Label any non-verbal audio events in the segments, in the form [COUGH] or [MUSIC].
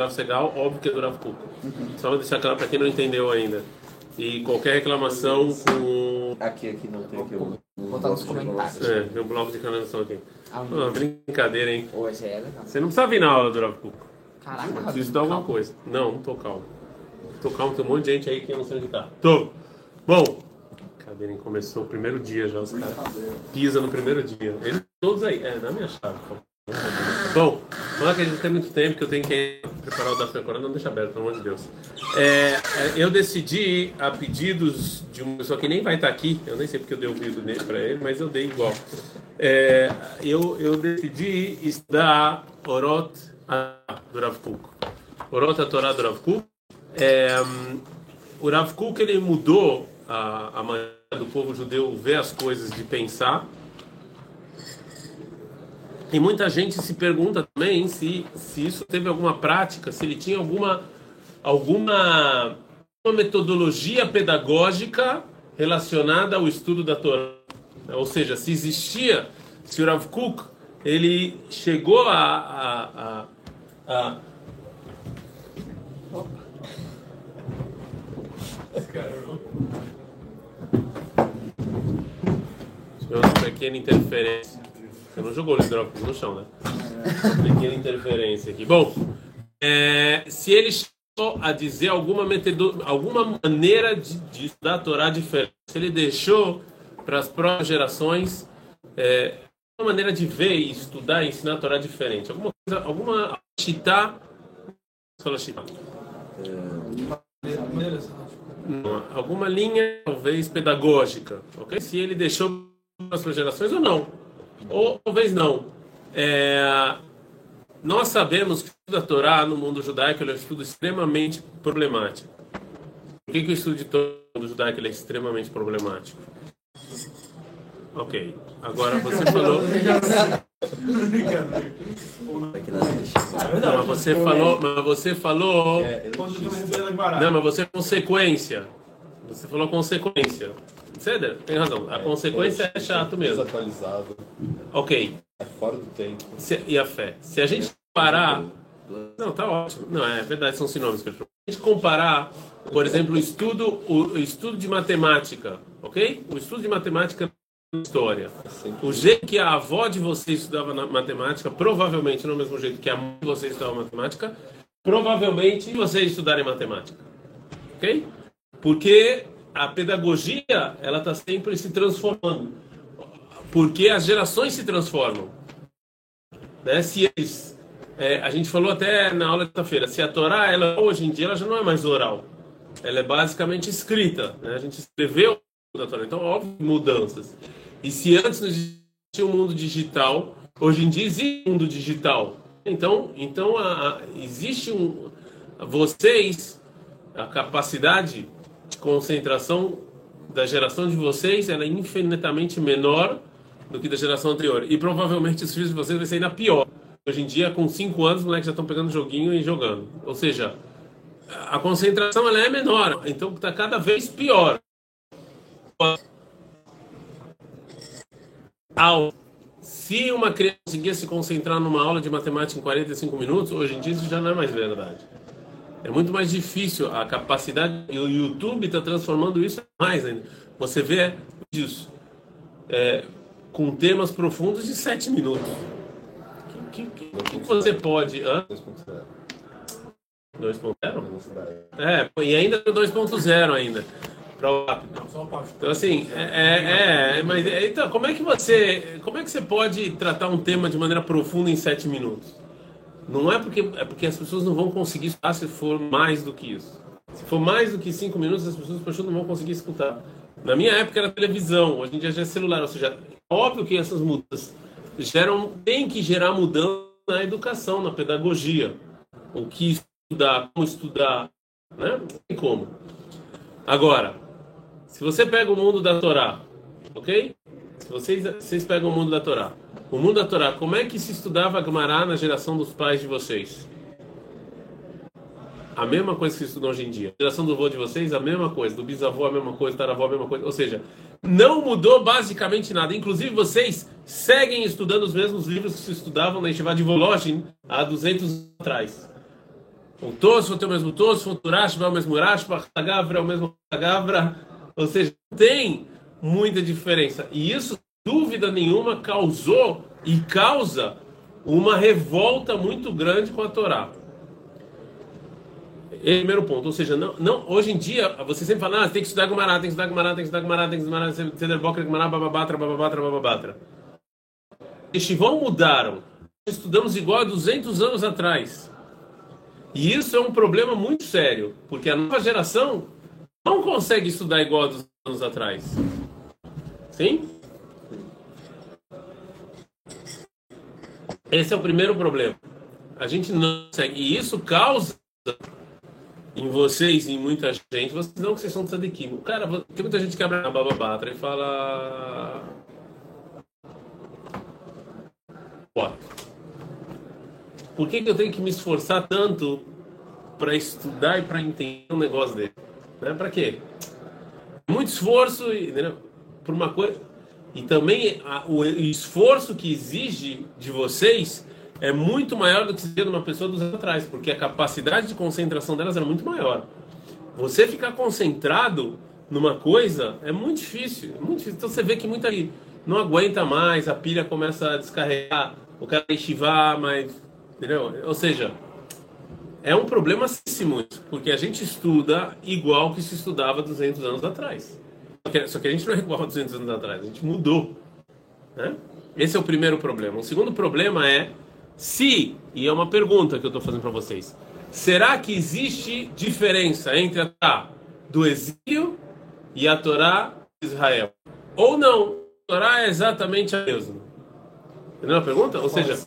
Rav Segal, óbvio que é do Rav Kuk. Só vou deixar claro para quem não entendeu ainda. E qualquer reclamação com. Aqui, aqui não tem aqui. Eu Vou botar nos comentários. É, meu bloco de canalização aqui. Ah, brincadeira, hein? Aí é legal. Você não precisa vir na aula do Rav Kuk. Caraca, Preciso dar alguma coisa. Não, não tô calmo. Tô calmo, tem um monte de gente aí que eu não sei onde tá. Tô. Bom, Cadeirinho começou o primeiro dia já, os caras. Pisa no primeiro dia. Eles todos aí. É, dá minha chave. Bom, não é que tem muito tempo que eu tenho que preparar o da Corona, não deixa aberto, pelo amor de Deus. É, é, eu decidi, a pedidos de uma pessoa que nem vai estar aqui, eu nem sei porque eu dei ouvido nele para ele, mas eu dei igual. É, eu, eu decidi estudar Orot do Rav Kuk. Orot a Torá do Rav Kuk. É, o Rav Kuk ele mudou a, a maneira do povo judeu ver as coisas, de pensar. E muita gente se pergunta também se, se isso teve alguma prática, se ele tinha alguma, alguma uma metodologia pedagógica relacionada ao estudo da Torá. Ou seja, se existia, se o Rav Kuk ele chegou a, a, a, a Tivemos pequena interferência. Você não jogou o hidrópolis no chão, né? pequena interferência aqui. Bom, é, se ele chegou a dizer alguma, metodo, alguma maneira de, de a Torá diferente, se ele deixou para as próximas gerações é, uma maneira de ver e estudar e ensinar a Torá diferente, alguma coisa, alguma chita, fala chita. Não, alguma linha talvez pedagógica, ok? Se ele deixou para as gerações ou não, ou talvez não. É, nós sabemos que o estudo da Torá no mundo judaico é um estudo extremamente problemático. Por que, que o estudo de Torá no mundo judaico é extremamente problemático? Ok. Agora você [LAUGHS] falou. Não, mas você falou, mas você falou. Não, mas você é consequência. Você falou consequência. Ceder, tem razão. A consequência é chato mesmo. Desatualizado. Ok. É fora do tempo. Se- e a fé? Se a gente parar. Não, tá ótimo. Não, é verdade, são sinônimos. Se a gente comparar, por exemplo, o estudo, o, estudo de matemática, ok? O estudo de matemática na história. O jeito que a avó de você estudava matemática, provavelmente não é o mesmo jeito que a mãe de você estudava matemática, provavelmente vocês estudarem matemática. Ok? Porque a pedagogia, ela está sempre se transformando. Porque as gerações se transformam. Né? Se eles, é, a gente falou até na aula de quinta-feira, se a Torá, ela, hoje em dia, ela já não é mais oral. Ela é basicamente escrita. Né? A gente escreveu da Torá. Então, óbvio, mudanças. E se antes não existia um mundo digital, hoje em dia existe um mundo digital. Então, então a, a- existe um. Vocês, a capacidade de concentração da geração de vocês é infinitamente menor do que da geração anterior. E provavelmente os filhos de vocês vai ser ainda pior. Hoje em dia, com 5 anos, os moleques já estão pegando joguinho e jogando. Ou seja, a concentração ela é menor. Então está cada vez pior. Ao, se uma criança conseguia se concentrar numa aula de matemática em 45 minutos, hoje em dia isso já não é mais verdade. É muito mais difícil a capacidade. E o YouTube está transformando isso mais ainda. Você vê vídeos é, com temas profundos de 7 minutos. O que, que, que, que você pode. Hã? 2.0? É, e ainda no 2.0 ainda. Então assim, é, é, é, mas é, então, como é que você, como é que você pode tratar um tema de maneira profunda em sete minutos? Não é porque é porque as pessoas não vão conseguir escutar se for mais do que isso. Se for mais do que cinco minutos, as pessoas não vão conseguir escutar. Na minha época era televisão, hoje em dia já é celular, ou seja, óbvio que essas mudanças geram, tem que gerar mudança na educação, na pedagogia. O que estudar, como estudar, né? Não tem como. Agora, se você pega o mundo da Torá, ok? Vocês, vocês pegam o mundo da Torá, o mundo da Torá, como é que se estudava Gemara na geração dos pais de vocês? A mesma coisa que se estuda hoje em dia. A geração do avô de vocês, a mesma coisa. Do bisavô, a mesma coisa. Taravó, a mesma coisa. Ou seja, não mudou basicamente nada. Inclusive, vocês seguem estudando os mesmos livros que se estudavam na Yeshiva de Volozhin há 200 anos atrás. O Tosfot é o mesmo Tosfot, o Rashba é o mesmo Rashba, a Gavra é o mesmo Gavra. Ou seja, tem muita diferença. E isso, dúvida nenhuma, causou e causa uma revolta muito grande com a Torá. Esse primeiro ponto, ou seja, não, não, hoje em dia você sempre fala, ah, tem que estudar Gumará, tem que estudar Gumará, tem que estudar Gumará, tem que estudar Gumará, Seder Boker, Gumará, bababatra, bababatra, bababatra. Estivão mudaram. Estudamos igual a 200 anos atrás. E isso é um problema muito sério, porque a nova geração não consegue estudar igual a 200 anos atrás. Sim? Esse é o primeiro problema. A gente não consegue. E isso causa em vocês em muita gente, vocês não que vocês são tzadikim. Cara, tem muita gente que abre a bababatra e fala. Por que, que eu tenho que me esforçar tanto para estudar e para entender um negócio dele? Né? Para quê? Muito esforço e, entendeu? Por uma coisa. E também a, o esforço que exige de vocês é muito maior do que seria de uma pessoa dos anos atrás, porque a capacidade de concentração delas era muito maior. Você ficar concentrado numa coisa é muito difícil, é muito difícil. Então você vê que muita gente não aguenta mais, a pilha começa a descarregar, o cara estivar, mas entendeu? Ou seja, é um problema sério, porque a gente estuda igual que se estudava 200 anos atrás. Só que a gente não é igual a 200 anos atrás, a gente mudou. Né? Esse é o primeiro problema. O segundo problema é se, e é uma pergunta que eu estou fazendo para vocês, será que existe diferença entre a Torá do exílio e a Torá de Israel? Ou não? A Torá é exatamente a mesma. Entendeu a pergunta? Ou seja,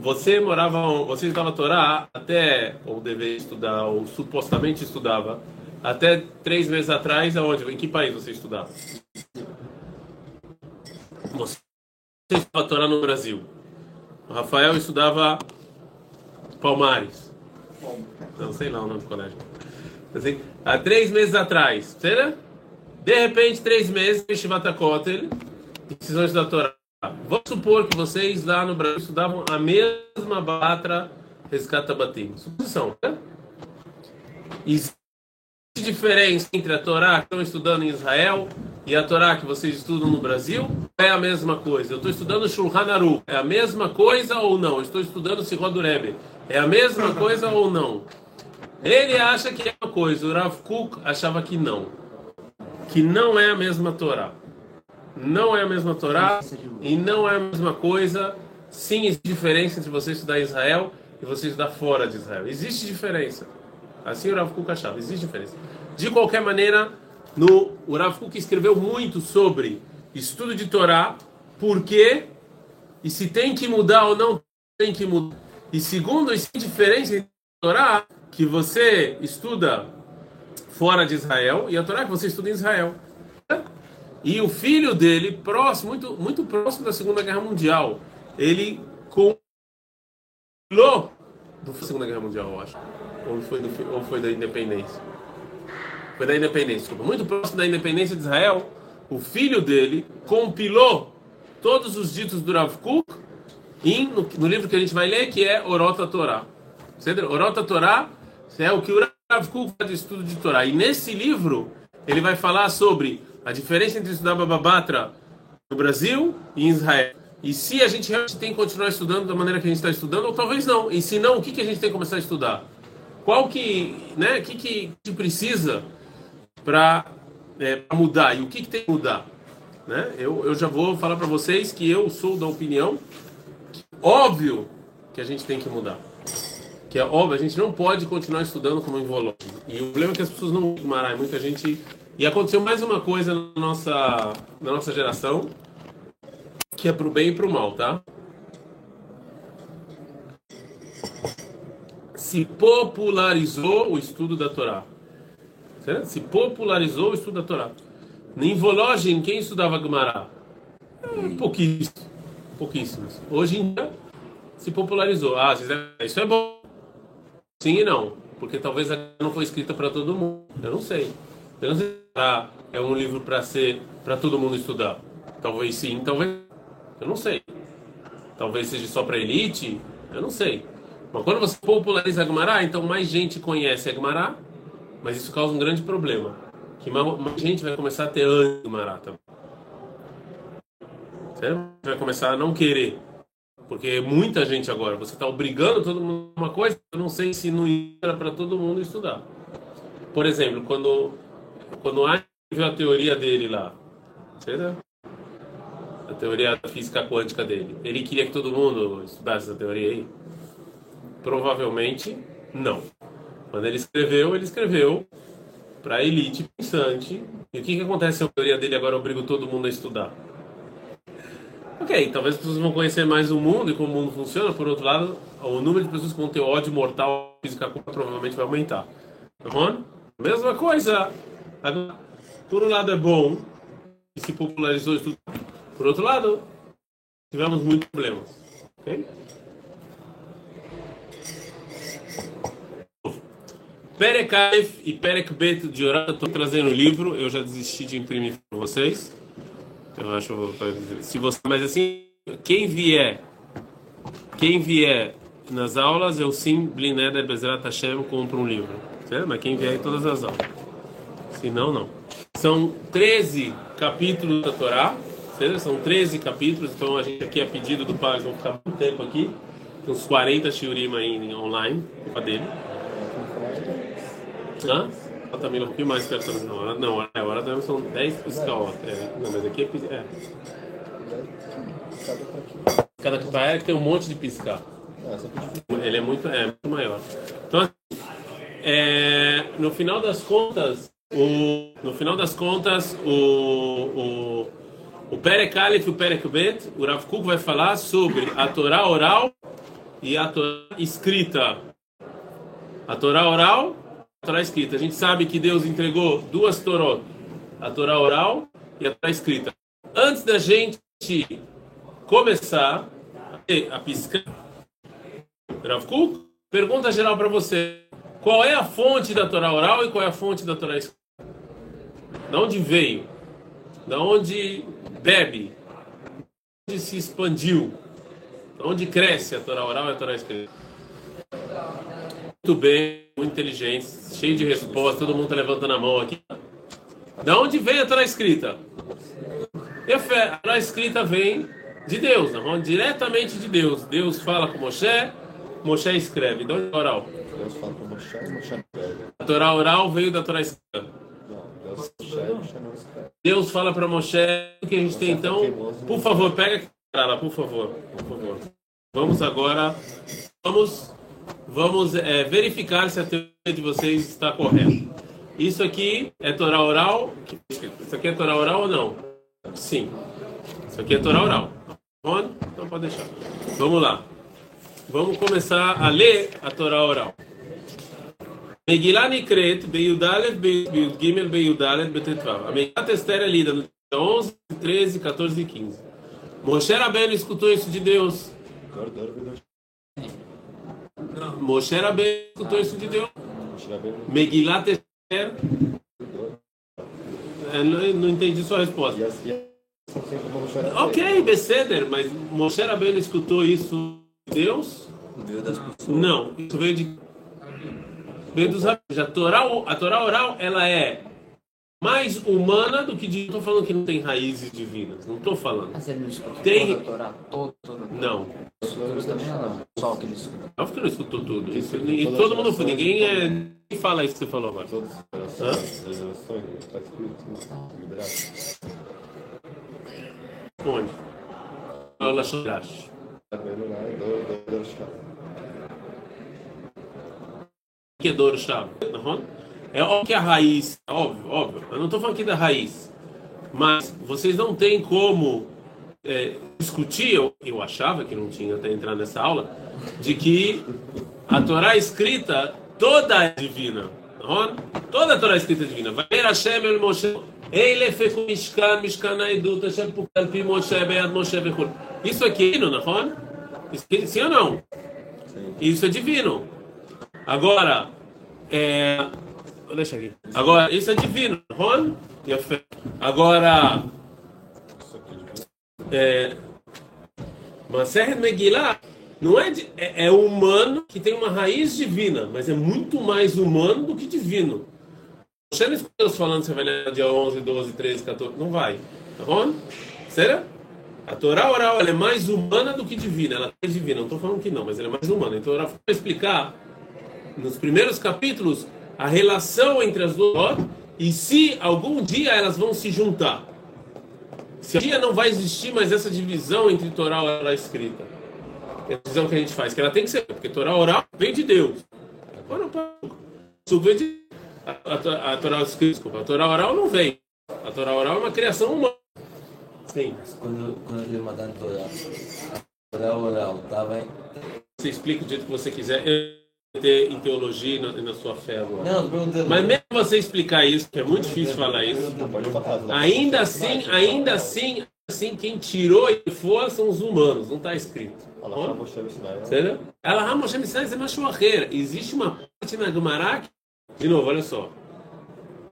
você morava, você estudava a Torá até, ou deveria estudar, ou supostamente estudava, até três meses atrás, aonde? Em que país você estudava? Você estudava Torá no Brasil. O Rafael estudava Palmares. Não sei lá o nome do colégio. Assim, há três meses atrás, será? De repente, três meses, Shivata Kotel, decisões da Torá. Vamos supor que vocês lá no Brasil estudavam a mesma batra rescata batim. Suposição, né? Existe diferença entre a Torá que estão estudando em Israel e a Torá que vocês estudam no Brasil é a mesma coisa. Eu estou estudando Shulchan Aruch. É a mesma coisa ou não? Eu estou estudando Sirot Rebbe. É a mesma coisa ou não? Ele acha que é uma coisa. O Rav Kuk achava que não. Que não é a mesma Torá. Não é a mesma Torá e não é a mesma coisa. Sim, existe diferença entre você estudar em Israel e você estudar fora de Israel. Existe diferença. Assim o Rav Kuk achava. Existe diferença. De qualquer maneira, no, o Rav Kuk escreveu muito sobre estudo de Torá, por quê e se tem que mudar ou não tem que mudar. E segundo, existe diferença entre a Torá que você estuda fora de Israel e a Torá que você estuda em Israel. E o filho dele, próximo, muito, muito próximo da Segunda Guerra Mundial, ele compilou da Segunda Guerra Mundial, eu acho. Ou foi, do, ou foi da independência foi da independência, desculpa, muito próximo da independência de Israel, o filho dele compilou todos os ditos do Rav Kuk em, no, no, livro que a gente vai ler, que é Orota Torá. Orota Torá é o que o Rav Kuk faz de estudo de Torá. E nesse livro, ele vai falar sobre a diferença entre estudar Bababatra no Brasil e em Israel. E se a gente realmente tem que continuar estudando da maneira que a gente está estudando, ou talvez não. E se não, o que, que a gente tem que começar a estudar? Qual que, né, o que, que precisa para é, mudar. E o que, que, tem que mudar? Né? Eu, eu já vou falar para vocês que eu sou da opinião que, óbvio que a gente tem que mudar. Que é óbvio, a gente não pode continuar estudando como involante. E o problema é que as pessoas não ignoram. Muita gente. E aconteceu mais uma coisa na nossa, na nossa geração, que é pro bem e pro mal, tá? Se popularizou o estudo da Torá. Certo? Se popularizou o estudo da Torá. Nem Vologem, quem estudava Gemara? É, pouquíssimos. Pouquíssimos. Hoje em dia, se popularizou. Ah, isso é bom. Sim e não. Porque talvez não foi escrita para todo mundo. Eu não sei. Eu não sei se é um livro para ser para todo mundo estudar. Talvez sim, talvez. Eu não sei. Talvez seja só para elite. Eu não sei. Mas quando você populariza a Gemara, então mais gente conhece a Gemara, mas isso causa um grande problema. Que mais, gente vai começar a ter ânimo de Gemara também. Certo? Vai começar a não querer. Porque muita gente agora, você está obrigando todo mundo a uma coisa, eu não sei se não era para todo mundo estudar. Por exemplo, quando, quando Einstein viu a teoria dele lá, certo? A teoria da física quântica dele, ele queria que todo mundo estudasse essa teoria aí? Provavelmente não. Quando ele escreveu, ele escreveu para a elite pensante. E o que, que acontece se a teoria dele agora obriga todo mundo a estudar? Ok, talvez as pessoas vão conhecer mais o mundo e como o mundo funciona. Por outro lado, o número de pessoas vão ter ódio mortal física provavelmente vai aumentar. Bom? Mesma coisa. Por um lado é bom que se popularizou isso. Por outro lado, tivemos muitos problemas. Okay? Perek e Perek Bet de Orar, estou trazendo o livro, eu já desisti de imprimir para vocês. Eu acho, se você, mas assim, quem vier, quem vier nas aulas, eu sim, Blineder Bezrat Hashem, compro um livro. Certo? Mas quem vier em todas as aulas. Se não, não. São 13 capítulos da Torá, certo? São 13 capítulos, então a gente aqui a pedido do pai, vão ficar muito tempo aqui, uns 40 shiurim aí online, culpa dele. Hã? Também um pouquinho mais perto. Não, não, é, agora também são 10 piscal. É, não, mas aqui é. é. Cada praia tem um monte de piscar. Ele é muito, é, muito maior. Então, é, no final das contas, o, no final das contas, o, o, o Perek Aleph e o Perek Bet, o Rav Kuk vai falar sobre a Torá oral e a Torá escrita. A Torá oral Torá escrita. A gente sabe que Deus entregou duas Torot, a Torá oral e a Torá escrita. Antes da gente começar a piscar, Rav Kuk, pergunta geral para você: qual é a fonte da Torá oral e qual é a fonte da Torá escrita? Da onde veio? Da onde bebe? Da onde se expandiu? Da onde cresce a Torá oral e a Torá escrita? Muito bem, muito inteligente, cheio de respostas, todo mundo está levantando a mão aqui. Da onde vem a Torá escrita? A Torá escrita vem de Deus, não? diretamente de Deus. Deus fala com Moshe, Moshe escreve. De onde é a oral? Deus fala com Moshe, Moshe escreve. A Torá oral veio da Torá escrita. Deus fala para Moshe o que a gente tem então. Por favor, pega lá, por favor, por favor. Vamos agora, vamos vamos é, verificar se a teoria de vocês está correta. Isso aqui é Torá oral? Isso aqui é Torá oral ou não? Sim. Isso aqui é Torá oral. Então pode deixar. Vamos lá. Vamos começar a ler a Torá oral. Megillah Nikret, Beyudalev, Beyud Gimel, Beyudalev, Betetvav. A Megillah Esther é lida no dia 11, 13, 14 e 15. Moshe Rabbeinu escutou isso de Deus. Moshe Rabbeinu escutou isso de Deus. Megilat Esther. É, não, não entendi sua resposta. Ok, Beceder, mas Moshe Rabbeinu escutou isso de Deus? Não, isso veio de veio dos a Torá, a Torá oral ela é mais humana do que de. Estou falando que não tem raízes divinas. Não estou falando. Mas ele não escutou Tem- toda a Torá, todo, todo. Não. Também não. Só o que ele escutou. Óbvio que não escutou tudo. Isso, e todo mundo. Ninguém é. Ninguém fala isso que você falou agora. Todas as gerações, as gerações, está escrito liberado. Onde? Fala Shorash. Que é Shav. É óbvio que a raiz, é óbvio, óbvio. Eu não estou falando aqui da raiz. Mas vocês não têm como é, discutir, eu, eu achava que não tinha até entrar nessa aula, de que a Torá escrita toda é divina. não? Toda a Torá escrita é divina. Vai ver Hashem el Moshe. Ele fez com Mishkan, Mishkan Aidut, Hashem Pukal Pi Moshe, Be'ad Moshe Vechul. Isso aqui é divino, não? Isso Sim ou não? Isso é divino. Agora, é... Deixa aqui. Agora, isso é divino, Ron? Agora, é... Maseret Megillah Não é, de- é, é humano que tem uma raiz divina, mas é muito mais humano do que divino. Você não escuta Deus falando, você vai ler dia 11, 12, 13, 14. Não vai. Tá bom? Será? A Torá oral é mais humana do que divina. Ela é divina. Não estou falando que não, mas ela é mais humana. Então, ela vai explicar nos primeiros capítulos a relação entre as duas e se algum dia elas vão se juntar. Se um dia não vai existir mais essa divisão entre Torá oral e escrita. É a divisão que a gente faz, que ela tem que ser, porque Torá oral vem de Deus. Agora, isso vem de a, a, a Torá escrita, desculpa, a Torá oral não vem. A Torá oral é uma criação humana. Sim. Quando, quando ele mandando Torá, a Torá oral, tá bem? Você explica do jeito que você quiser. Eu em teologia e na, na sua fé agora. Não, perguntando. Mas mesmo você explicar isso, que é muito difícil falar isso, as ainda assim, ainda assim, assim, quem tirou e foi são os humanos, não está escrito. Entendeu? Ela é arreira. Existe uma parte na que, de novo, olha só.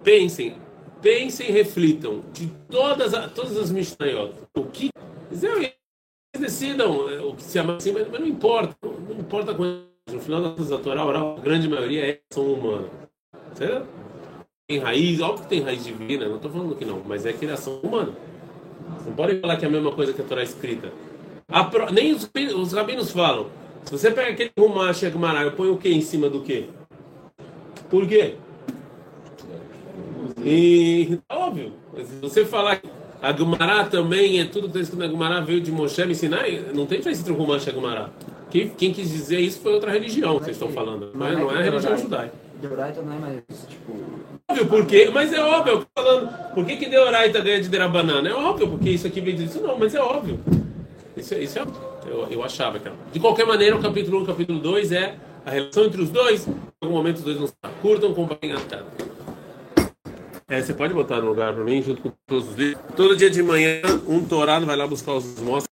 Pensem, pensem e reflitam de todas, a- todas as Mishnayot. O que. Eles decidam é, o que se chama assim, mas, não importa. Não, não importa quando. No final das contas, a Torá oral, a grande maioria é são humanas. Certo? Tem raiz, óbvio que tem raiz divina, não estou falando que não, mas é criação humana. Não podem falar que é a mesma coisa que a Torá escrita. A pro- Nem os, os rabinos falam. Se você pega aquele Rumash Agmará, eu ponho o que em cima do que? Por quê? E óbvio, se você falar que a Gumará também é tudo que está escrito na Gumará veio de Moshe me ensinar, não tem diferença entre o Rumash. Quem, quem quis dizer isso foi outra religião que vocês estão falando, mas não é a religião judaica. Deoraita não é mais, tipo... Óbvio, porque, mas é óbvio, eu tô falando, por que que Deoraita ganha de Derabanana? É óbvio, porque isso aqui vem disso, não, mas é óbvio. Isso, é- isso é, eu, eu achava que era. De qualquer maneira, o capítulo 1 e o capítulo 2 é a relação entre os dois, em algum momento os dois não se curtam, compartilhem a tela. É, você pode botar no lugar para mim, junto com todos os livros. Todo dia de manhã, um torado vai lá buscar os mostras.